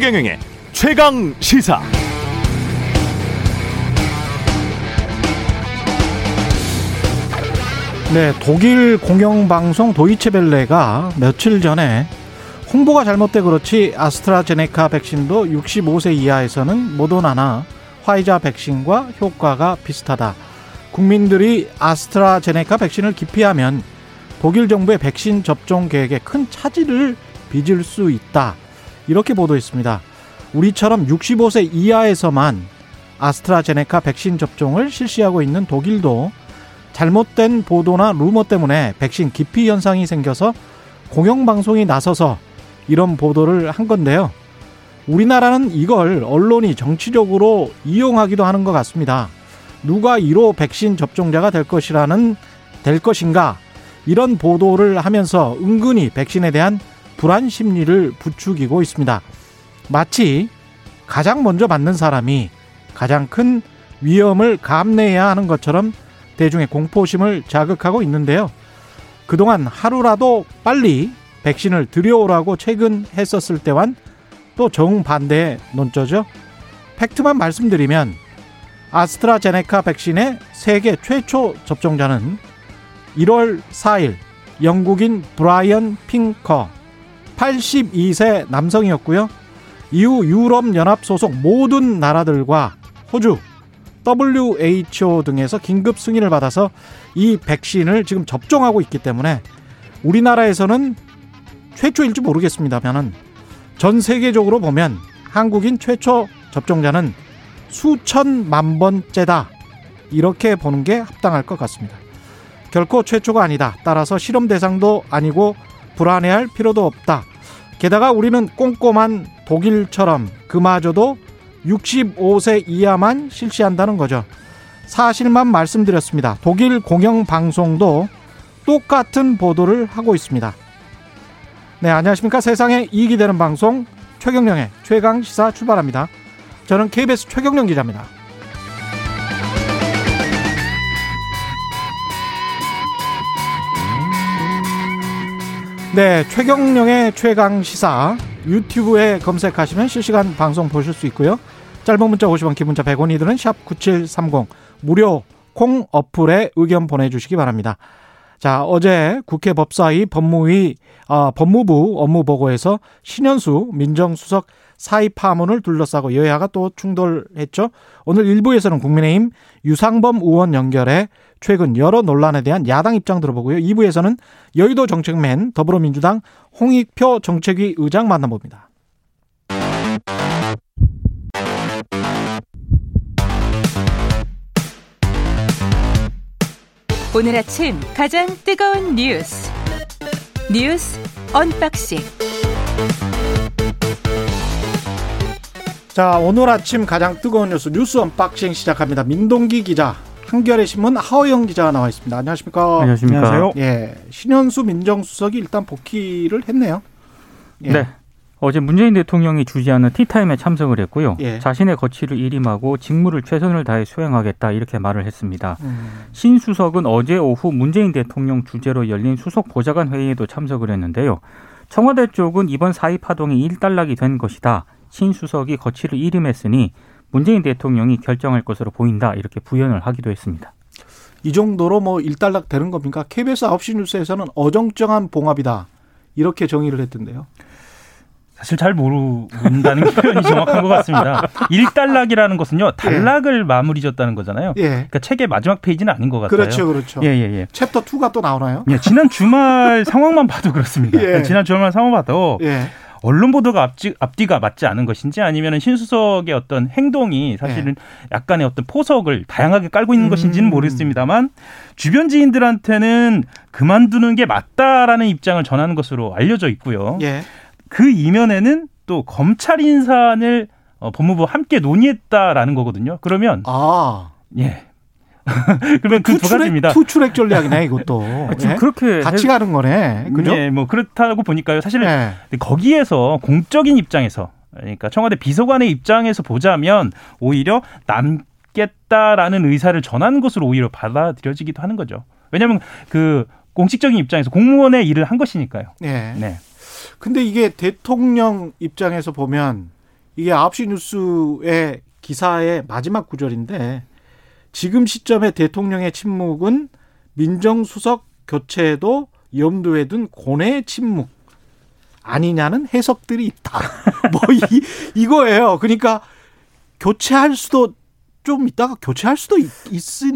최경영의 최강 시사. 네, 독일 공영방송 도이체벨레가 며칠 전에 홍보가 잘못돼 그렇지 아스트라제네카 백신도 65세 이하에서는 모더나나 화이자 백신과 효과가 비슷하다. 국민들이 아스트라제네카 백신을 기피하면 독일 정부의 백신 접종 계획에 큰 차질을 빚을 수 있다. 이렇게 보도했습니다. 우리처럼 65세 이하에서만 아스트라제네카 백신 접종을 실시하고 있는 독일도 잘못된 보도나 루머 때문에 백신 기피 현상이 생겨서 공영방송이 나서서 이런 보도를 한 건데요. 우리나라는 이걸 언론이 정치적으로 이용하기도 하는 것 같습니다. 누가 1호 백신 접종자가 될 것이라는 될 것인가 이런 보도를 하면서 은근히 백신에 대한 불안 심리를 부추기고 있습니다. 마치 가장 먼저 맞는 사람이 가장 큰 위험을 감내해야 하는 것처럼 대중의 공포심을 자극하고 있는데요. 그동안 하루라도 빨리 백신을 들여오라고 최근 했었을 때와는 또 정반대의 논조죠. 팩트만 말씀드리면 아스트라제네카 백신의 세계 최초 접종자는 1월 4일 영국인 브라이언 핑커 82세 남성이었고요. 이후 유럽연합 소속 모든 나라들과 호주, WHO 등에서 긴급 승인을 받아서 이 백신을 지금 접종하고 있기 때문에 우리나라에서는 최초일지 모르겠습니다만은 전 세계적으로 보면 한국인 최초 접종자는 수천만 번째다. 이렇게 보는 게 합당할 것 같습니다. 결코 최초가 아니다. 따라서 실험 대상도 아니고 불안해할 필요도 없다. 게다가 우리는 꼼꼼한 독일처럼 그마저도 65세 이하만 실시한다는 거죠. 사실만 말씀드렸습니다. 독일 공영방송도 똑같은 보도를 하고 있습니다. 네, 안녕하십니까. 세상에 이익이 되는 방송 최경령의 최강 시사 출발합니다. 저는 KBS 최경령 기자입니다. 네, 최경령의 최강 시사 유튜브에 검색하시면 실시간 방송 보실 수 있고요. 짧은 문자 50원, 긴 문자 100원이들은 샵9730 무료 콩 어플에 의견 보내 주시기 바랍니다. 자, 어제 국회 법사위 법무위, 어, 법무부 업무 보고에서 신현수 민정수석 사의 파문을 둘러싸고 여야가 또 충돌했죠. 오늘 일부에서는 국민의힘 유상범 의원 연결해 최근 여러 논란에 대한 야당 입장 들어보고요. 2부에서는 여의도 정책맨 더불어민주당 홍익표 정책위 의장 만나봅니다. 오늘 아침 가장 뜨거운 뉴스 뉴스 unboxing 자 오늘 아침 가장 뜨거운 뉴스 뉴스 unboxing 시작합니다. 민동기 기자 한겨레 신문 하어영 기자가 나와 있습니다. 안녕하십니까? 안녕하십니까? 안녕하세요. 예, 신현수 민정수석이 일단 복귀를 했네요. 예. 네. 어제 문재인 대통령이 주재하는 티타임에 참석을 했고요. 예. 자신의 거취를 일임하고 직무를 최선을 다해 수행하겠다 이렇게 말을 했습니다. 음. 신 수석은 어제 오후 문재인 대통령 주재로 열린 수석 보좌관 회의에도 참석을 했는데요. 청와대 쪽은 이번 사의 파동이 일단락이 된 것이다. 신 수석이 거취를 일임했으니 문재인 대통령이 결정할 것으로 보인다 이렇게 부연을 하기도 했습니다. 이 정도로 뭐 일단락 되는 겁니까? KBS 9시 뉴스에서는 어정쩡한 봉합이다 이렇게 정의를 했던데요. 사실 잘 모른다는 표현이 정확한 것 같습니다. 일단락이라는 것은요, 예. 단락을 예. 마무리 졌다는 거잖아요. 예. 그러니까 책의 마지막 페이지는 아닌 것 같아요. 그렇죠, 그렇죠. 예, 예, 예. 챕터 2가 또 나오나요? 예, 지난 주말 상황만 봐도 그렇습니다. 예. 지난 주말 상황 봐도 예. 언론 보도가 앞지, 앞뒤가 맞지 않은 것인지 아니면 신수석의 어떤 행동이 사실은 예. 약간의 어떤 포석을 다양하게 깔고 있는 음. 것인지는 모르겠습니다만 주변 지인들한테는 그만두는 게 맞다라는 입장을 전하는 것으로 알려져 있고요. 예. 그 이면에는 또 검찰 인사를 어, 법무부 함께 논의했다라는 거거든요. 그러면 아 예. 그러면 그 두 가지입니다. 투출액 전략이네 이것도. 예? 그렇게 같이 해... 가는 거네. 그죠? 예, 뭐 그렇다고 보니까요. 사실은 예. 거기에서 공적인 입장에서 그러니까 청와대 비서관의 입장에서 보자면 오히려 남겠다라는 의사를 전하는 것으로 오히려 받아들여지기도 하는 거죠. 왜냐하면 그 공식적인 입장에서 공무원의 일을 한 것이니까요. 예. 네. 근데 이게 대통령 입장에서 보면 이게 9시 뉴스의 기사의 마지막 구절인데 지금 시점에 대통령의 침묵은 민정수석 교체도 염두에 둔 고뇌의 침묵 아니냐는 해석들이 있다. 뭐 이, 이거예요. 그러니까 교체할 수도 좀 이따가 교체할 수도 있,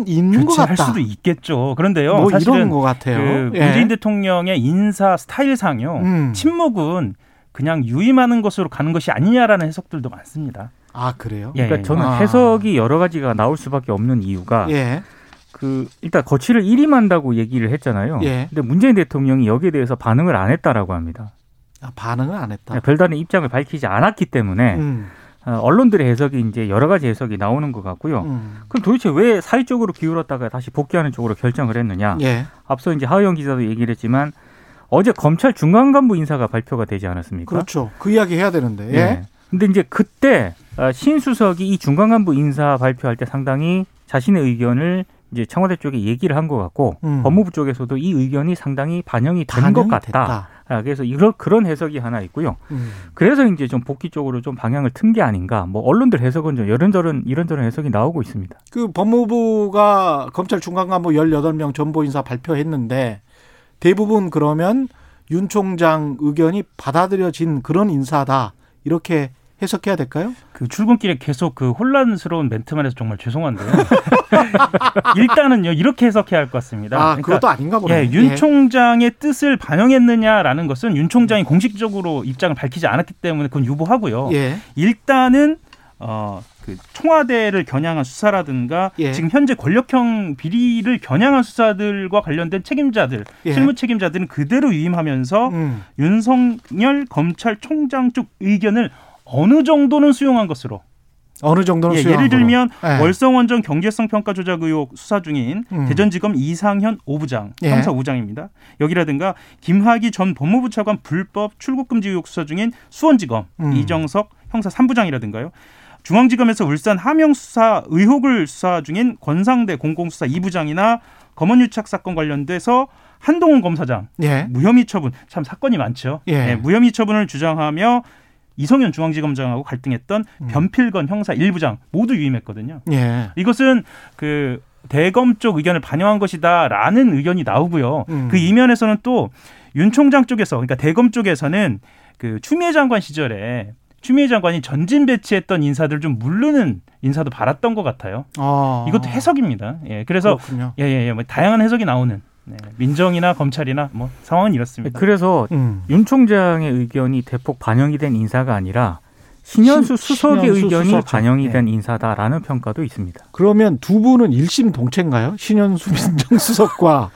있는 것 같다. 교체할 수도 있겠죠. 그런데요. 뭐 이런 것 같아요. 그 예. 문재인 대통령의 인사 스타일상요. 음. 침묵은 그냥 유임하는 것으로 가는 것이 아니냐라는 해석들도 많습니다. 아 그래요? 예, 그러니까 저는 아. 해석이 여러 가지가 나올 수밖에 없는 이유가 예. 그 일단 거취를 일임한다고 얘기를 했잖아요. 예. 근데 문재인 대통령이 여기에 대해서 반응을 안 했다라고 합니다. 아, 반응을 안 했다. 네, 별다른 입장을 밝히지 않았기 때문에 음. 어, 언론들의 해석이 이제 여러 가지 해석이 나오는 것 같고요. 음. 그럼 도대체 왜 사회 쪽으로 기울었다가 다시 복귀하는 쪽으로 결정을 했느냐? 예. 앞서 이제 하의영 기자도 얘기를 했지만 어제 검찰 중간 간부 인사가 발표가 되지 않았습니까? 그렇죠. 그 이야기 해야 되는데. 예. 네. 근데 이제 그때 어, 신수석이 이 중간 간부 인사 발표할 때 상당히 자신의 의견을 이제 청와대 쪽에 얘기를 한 것 같고 음. 법무부 쪽에서도 이 의견이 상당히 반영이 된 것 같다. 아, 그래서 이런 그런 해석이 하나 있고요. 음. 그래서 이제 좀 복귀 쪽으로 좀 방향을 튼 게 아닌가. 뭐 언론들 해석은 좀 이런저런 이런저런 해석이 나오고 있습니다. 그 법무부가 검찰 중간 간부 18명 전보 인사 발표했는데 대부분 그러면 윤 총장 의견이 받아들여진 그런 인사다. 이렇게 해석해야 될까요? 그 출근길에 계속 그 혼란스러운 멘트만 해서 정말 죄송한데요. 일단은요 이렇게 해석해야 할 것 같습니다. 아 그러니까, 그것도 아닌가 보네. 예, 윤 예. 총장의 뜻을 반영했느냐라는 것은 윤 총장이 공식적으로 입장을 밝히지 않았기 때문에 그건 유보하고요. 예. 일단은 어. 그 청와대를 겨냥한 수사라든가 예. 지금 현재 권력형 비리를 겨냥한 수사들과 관련된 책임자들, 예. 실무 책임자들은 그대로 위임하면서 음. 윤석열 검찰총장 쪽 의견을 어느 정도는 수용한 것으로 어느 정도는 예, 예를 들면 네. 월성원전 경제성 평가 조작 의혹 수사 중인 음. 대전지검 이상현 오부장 예. 형사 우장입니다. 여기라든가 김학의 전 법무부 차관 불법 출국 금지 의혹 수사 중인 수원지검 음. 이정석 형사 3부장이라든가요. 중앙지검에서 울산 함영 수사 의혹을 수사 중인 권상대 공공수사 2부장이나 검언유착 사건 관련돼서 한동훈 검사장 예. 무혐의 처분 참 사건이 많죠. 예. 네, 무혐의 처분을 주장하며 이성현 중앙지검장하고 갈등했던 음. 변필건 형사 1부장 모두 유임했거든요. 예. 이것은 그 대검 쪽 의견을 반영한 것이다라는 의견이 나오고요. 음. 그 이면에서는 또 윤 총장 쪽에서 그러니까 대검 쪽에서는 그 추미애 장관 시절에 추미애 장관이 전진 배치했던 인사들 좀 물르는 인사도 바랐던 것 같아요. 아. 이것도 해석입니다. 예, 그래서 예예예, 예, 뭐 다양한 해석이 나오는 네, 민정이나 검찰이나 뭐 상황은 이렇습니다. 그래서 음. 윤 총장의 의견이 대폭 반영이 된 인사가 아니라 신현수 신, 수석의 신현수 의견이 수석. 반영이 네. 된 인사다라는 평가도 있습니다. 그러면 두 분은 일심 동체인가요? 신현수 민정수석과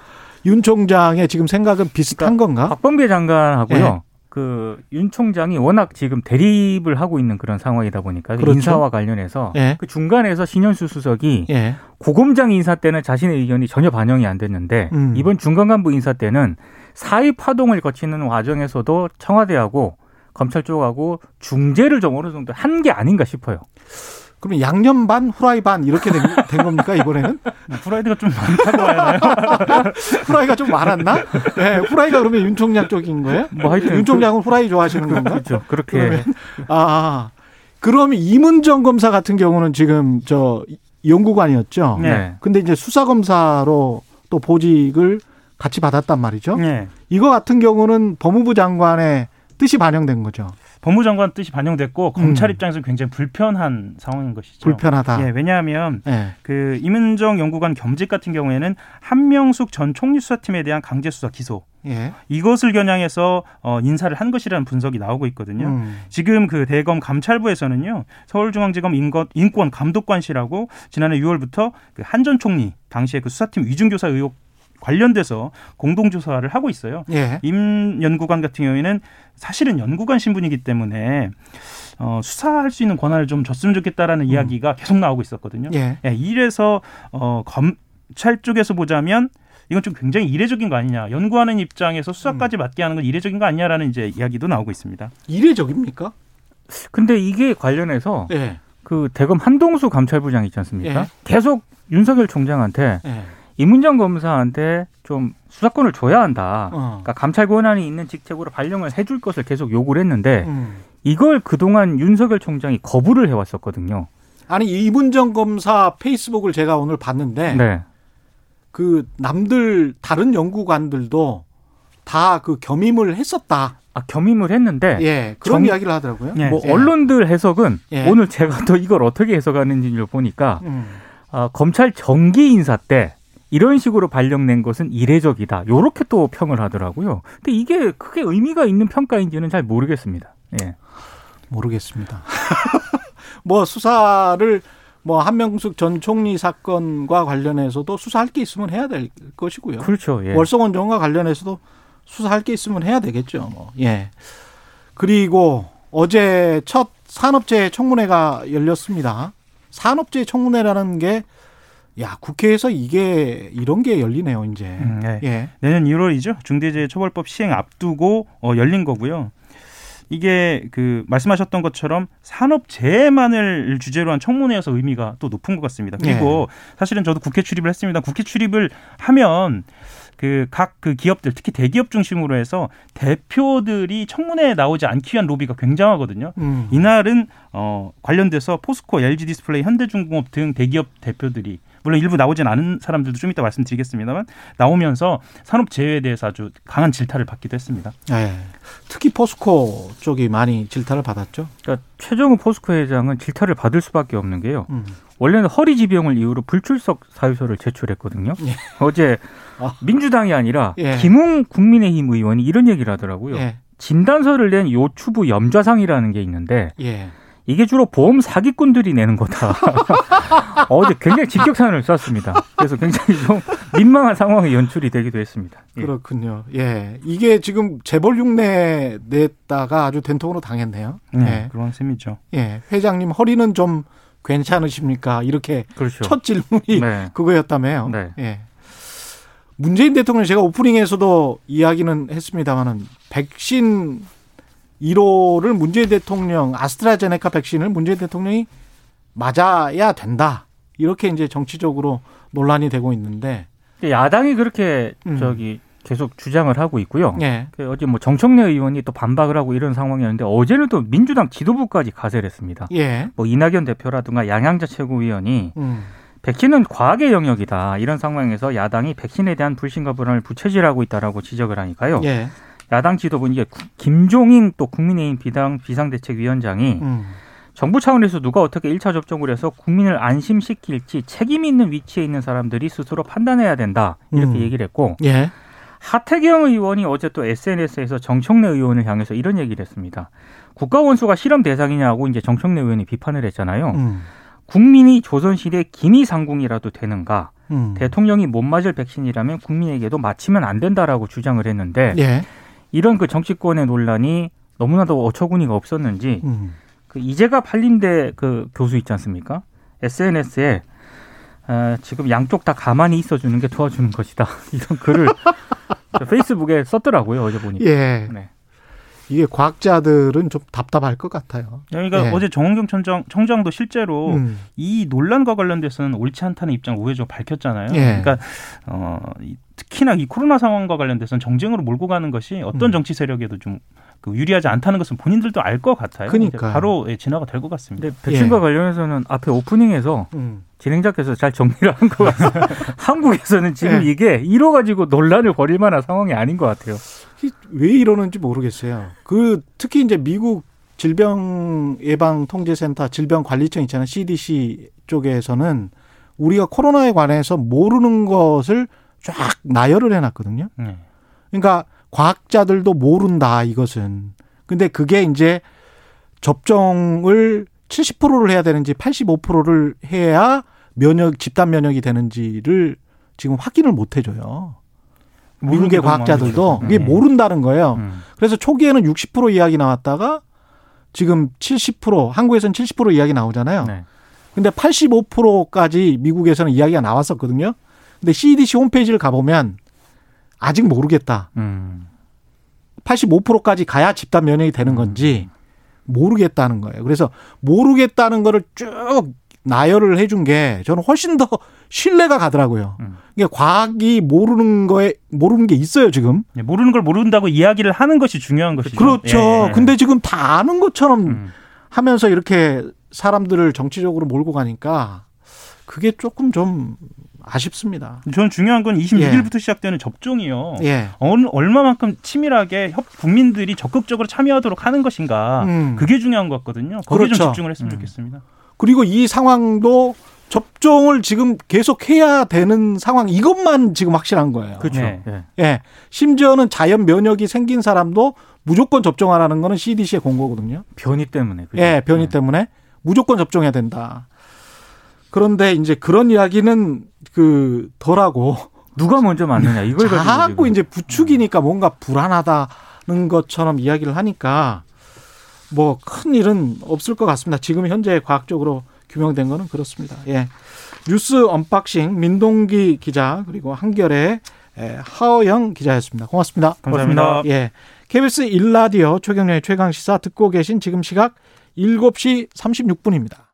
윤 총장의 지금 생각은 비슷한 그러니까 건가? 박범계 장관하고요. 네. 그 윤 총장이 워낙 지금 대립을 하고 있는 그런 상황이다 보니까 그렇죠? 인사와 관련해서 예. 그 중간에서 신현수 수석이 예. 고검장 인사 때는 자신의 의견이 전혀 반영이 안 됐는데 음. 이번 중간 간부 인사 때는 사의 파동을 거치는 과정에서도 청와대하고 검찰 쪽하고 중재를 좀 어느 정도 한 게 아닌가 싶어요. 그러면 양념 반, 후라이 반 이렇게 된, 된 겁니까 이번에는? 후라이가 좀 많다고 하나요? 후라이가 좀 많았나? 네, 후라이가 그러면 윤 총장 쪽인 거예요? 뭐 하여튼 윤 총장은 후라이 좋아하시는 건가? 그렇죠. 그렇게. 그러면, 아, 그러면 이문정 검사 같은 경우는 지금 저 연구관이었죠. 네. 근데 이제 수사 검사로 또 보직을 같이 받았단 말이죠. 네. 이거 같은 경우는 법무부 장관의 뜻이 반영된 거죠. 법무장관 뜻이 반영됐고 검찰 음. 입장에서 굉장히 불편한 상황인 것이죠. 불편하다. 예, 왜냐하면 네. 그 임은정 연구관 겸직 같은 경우에는 한명숙 전 총리 수사팀에 대한 강제 수사 기소 예. 이것을 겨냥해서 어, 인사를 한 것이라는 분석이 나오고 있거든요. 음. 지금 그 대검 감찰부에서는요 서울중앙지검 인권, 인권 감독관실하고 지난해 6월부터 그 한전 총리 당시에 그 수사팀 위중교사 의혹 관련돼서 공동조사를 하고 있어요. 예. 임 연구관 같은 경우에는 사실은 연구관 신분이기 때문에 어, 수사할 수 있는 권한을 좀 줬으면 좋겠다라는 음. 이야기가 계속 나오고 있었거든요. 예. 예, 이래서 어, 검찰 쪽에서 보자면 이건 좀 굉장히 이례적인 거 아니냐. 연구하는 입장에서 수사까지 음. 맡게 하는 건 이례적인 거 아니냐라는 이제 이야기도 나오고 있습니다. 이례적입니까? 근데 이게 관련해서 예. 그 대검 한동수 감찰부장 있지 않습니까? 예. 계속 윤석열 총장한테 예. 이문정 검사한테 좀 수사권을 줘야 한다. 어. 그러니까 감찰 권한이 있는 직책으로 발령을 해줄 것을 계속 요구를 했는데 음. 이걸 그동안 윤석열 총장이 거부를 해왔었거든요. 아니 이분정 검사 페이스북을 제가 오늘 봤는데 네. 그 남들 다른 연구관들도 다 그 겸임을 했었다. 아, 겸임을 했는데 예 그런 정, 이야기를 하더라고요. 예, 뭐 예. 언론들 해석은 예. 오늘 제가 또 이걸 어떻게 해석하는지를 보니까 음. 아, 검찰 정기 인사 때 이런 식으로 발령낸 것은 이례적이다. 요렇게 또 평을 하더라고요. 근데 이게 크게 의미가 있는 평가인지는 잘 모르겠습니다. 예. 모르겠습니다. 뭐 수사를 뭐 한명숙 전 총리 사건과 관련해서도 수사할 게 있으면 해야 될 것이고요. 그렇죠. 예. 월성원 정과 관련해서도 수사할 게 있으면 해야 되겠죠. 뭐. 예. 그리고 어제 첫 산업재해 청문회가 열렸습니다. 산업재해 청문회라는 게 야, 국회에서 이게 이런 게 열리네요, 이제. 음, 네. 예. 내년 1월이죠. 중대재해처벌법 시행 앞두고 어, 열린 거고요. 이게 그 말씀하셨던 것처럼 산업 재해만을 주제로 한 청문회여서 의미가 또 높은 것 같습니다. 그리고 네. 사실은 저도 국회 출입을 했습니다. 국회 출입을 하면 그 각그 그 기업들 특히 대기업 중심으로 해서 대표들이 청문회에 나오지 않기 위한 로비가 굉장하거든요. 음. 이날은 어 관련돼서 포스코, LG 디스플레이, 현대중공업 등 대기업 대표들이 물론 일부 나오진 않은 사람들도 좀 이따 말씀드리겠습니다만 나오면서 산업 재해에 대해서 아주 강한 질타를 받기도 했습니다. 네. 특히 포스코 쪽이 많이 질타를 받았죠. 그러니까 최정우 포스코 회장은 질타를 받을 수밖에 없는 게요. 음. 원래는 허리 지병을 이유로 불출석 사유서를 제출했거든요. 예. 어제 아. 민주당이 아니라 예. 김웅 국민의힘 의원이 이런 얘기를 하더라고요. 예. 진단서를 낸 요추부 염좌상이라는 게 있는데 예. 이게 주로 보험 사기꾼들이 내는 거다. 어제 굉장히 직격탄을 쐈습니다. 그래서 굉장히 좀 민망한 상황이 연출이 되기도 했습니다. 예. 그렇군요. 예. 이게 지금 재벌 흉내 냈다가 아주 된통으로 당했네요. 네, 예. 그런 셈이죠. 예. 회장님 허리는 좀 괜찮으십니까? 이렇게 그렇죠. 첫 질문이 네. 그거였다며요. 네. 예. 문재인 대통령 제가 오프닝에서도 이야기는 했습니다만은 백신 1호를 문재인 대통령 아스트라제네카 백신을 문재인 대통령이 맞아야 된다. 이렇게 이제 정치적으로 논란이 되고 있는데 야당이 그렇게 음. 저기 계속 주장을 하고 있고요. 예. 그 어제 뭐 정청래 의원이 또 반박을 하고 이런 상황이었는데 어제는 또 민주당 지도부까지 가세를 했습니다. 예. 뭐 이낙연 대표라든가 양양자 최고위원이 음. 백신은 과학의 영역이다 이런 상황에서 야당이 백신에 대한 불신과 불안을 부채질하고 있다라고 지적을 하니까요. 예. 야당 지도부는 이게 김종인 또 국민의힘 비당 비상대책위원장이 음. 정부 차원에서 누가 어떻게 1차 접종을 해서 국민을 안심시킬지 책임 있는 위치에 있는 사람들이 스스로 판단해야 된다. 이렇게 음. 얘기를 했고 예. 하태경 의원이 어제 또 SNS에서 정청래 의원을 향해서 이런 얘기를 했습니다. 국가 원수가 실험 대상이냐고 이제 정청래 의원이 비판을 했잖아요. 음. 국민이 조선시대 기미상궁이라도 되는가? 음. 대통령이 못 맞을 백신이라면 국민에게도 맞히면 안 된다라고 주장을 했는데 예. 이런 그 정치권의 논란이 너무나도 어처구니가 없었는지 음. 그 이제가 팔림대 그 교수 있지 않습니까? SNS에 어, 지금 양쪽 다 가만히 있어주는 게 도와주는 것이다 이런 글을 페이스북에 썼더라고요 어제 보니까. 예. 네. 이게 과학자들은 좀 답답할 것 같아요. 그러니까 네. 어제 정원경 청장, 청장도 실제로 음. 이 논란과 관련돼서는 옳지 않다는 입장을 우회적으로 밝혔잖아요. 네. 그러니까 어, 특히나 이 코로나 상황과 관련돼서는 정쟁으로 몰고 가는 것이 어떤 음. 정치 세력에도 좀그 유리하지 않다는 것은 본인들도 알 것 같아요. 그러니까 바로 예, 진화가 될 것 같습니다. 백신과 예. 관련해서는 앞에 오프닝에서 음. 진행자께서 잘 정리를 한 것 같습니다. 한국에서는 지금 예. 이게 이뤄 가지고 논란을 벌일 만한 상황이 아닌 것 같아요. 왜 이러는지 모르겠어요. 그 특히 이제 미국 질병 예방 통제센터 질병 관리청 있잖아요. CDC 쪽에서는 우리가 코로나에 관해서 모르는 것을 쫙 나열을 해 놨거든요. 네. 그러니까 과학자들도 모른다 이것은. 근데 그게 이제 접종을 70%를 해야 되는지 85%를 해야 면역 집단 면역이 되는지를 지금 확인을 못 해줘요. 미국의 과학자들도 이게 네. 모른다는 거예요. 음. 그래서 초기에는 60% 이야기 나왔다가 지금 70% 한국에서는 70% 이야기 나오잖아요. 네. 근데 85%까지 미국에서는 이야기가 나왔었거든요. 근데 CDC 홈페이지를 가보면 아직 모르겠다. 음. 85%까지 가야 집단 면역이 되는 건지 모르겠다는 거예요. 그래서 모르겠다는 거를 쭉 나열을 해준 게 저는 훨씬 더 신뢰가 가더라고요. 음. 이게 과학이 모르는 거에 모르는 게 있어요 지금. 네, 모르는 걸 모른다고 이야기를 하는 것이 중요한 것이죠. 그렇죠. 예, 예. 근데 지금 다 아는 것처럼 음. 하면서 이렇게 사람들을 정치적으로 몰고 가니까 그게 조금 좀 아쉽습니다. 저는 중요한 건 26일부터 예. 시작되는 접종이요. 예. 얼마만큼 치밀하게 협, 국민들이 적극적으로 참여하도록 하는 것인가. 음. 그게 중요한 것 같거든요. 거기에 그렇죠. 좀 집중을 했으면 음. 좋겠습니다. 그리고 이 상황도 접종을 지금 계속 해야 되는 상황 이것만 지금 확실한 거예요. 그렇죠. 네. 예. 심지어는 자연 면역이 생긴 사람도 무조건 접종하라는 거는 CDC의 권고거든요. 변이 때문에. 그렇죠? 예, 변이 네. 때문에 무조건 접종해야 된다. 그런데 이제 그런 이야기는 그 덜하고 누가 먼저 맞느냐 이걸 자꾸 이제 부추기니까 뭔가 불안하다는 것처럼 이야기를 하니까 뭐 큰 일은 없을 것 같습니다. 지금 현재 과학적으로 규명된 거는 그렇습니다. 예. 뉴스 unboxing 민동기 기자 그리고 한겨레 하어영 기자였습니다. 고맙습니다. 감사합니다. 예. KBS 일라디오 최경련의 최강 시사 듣고 계신 지금 시각 7시 36분입니다.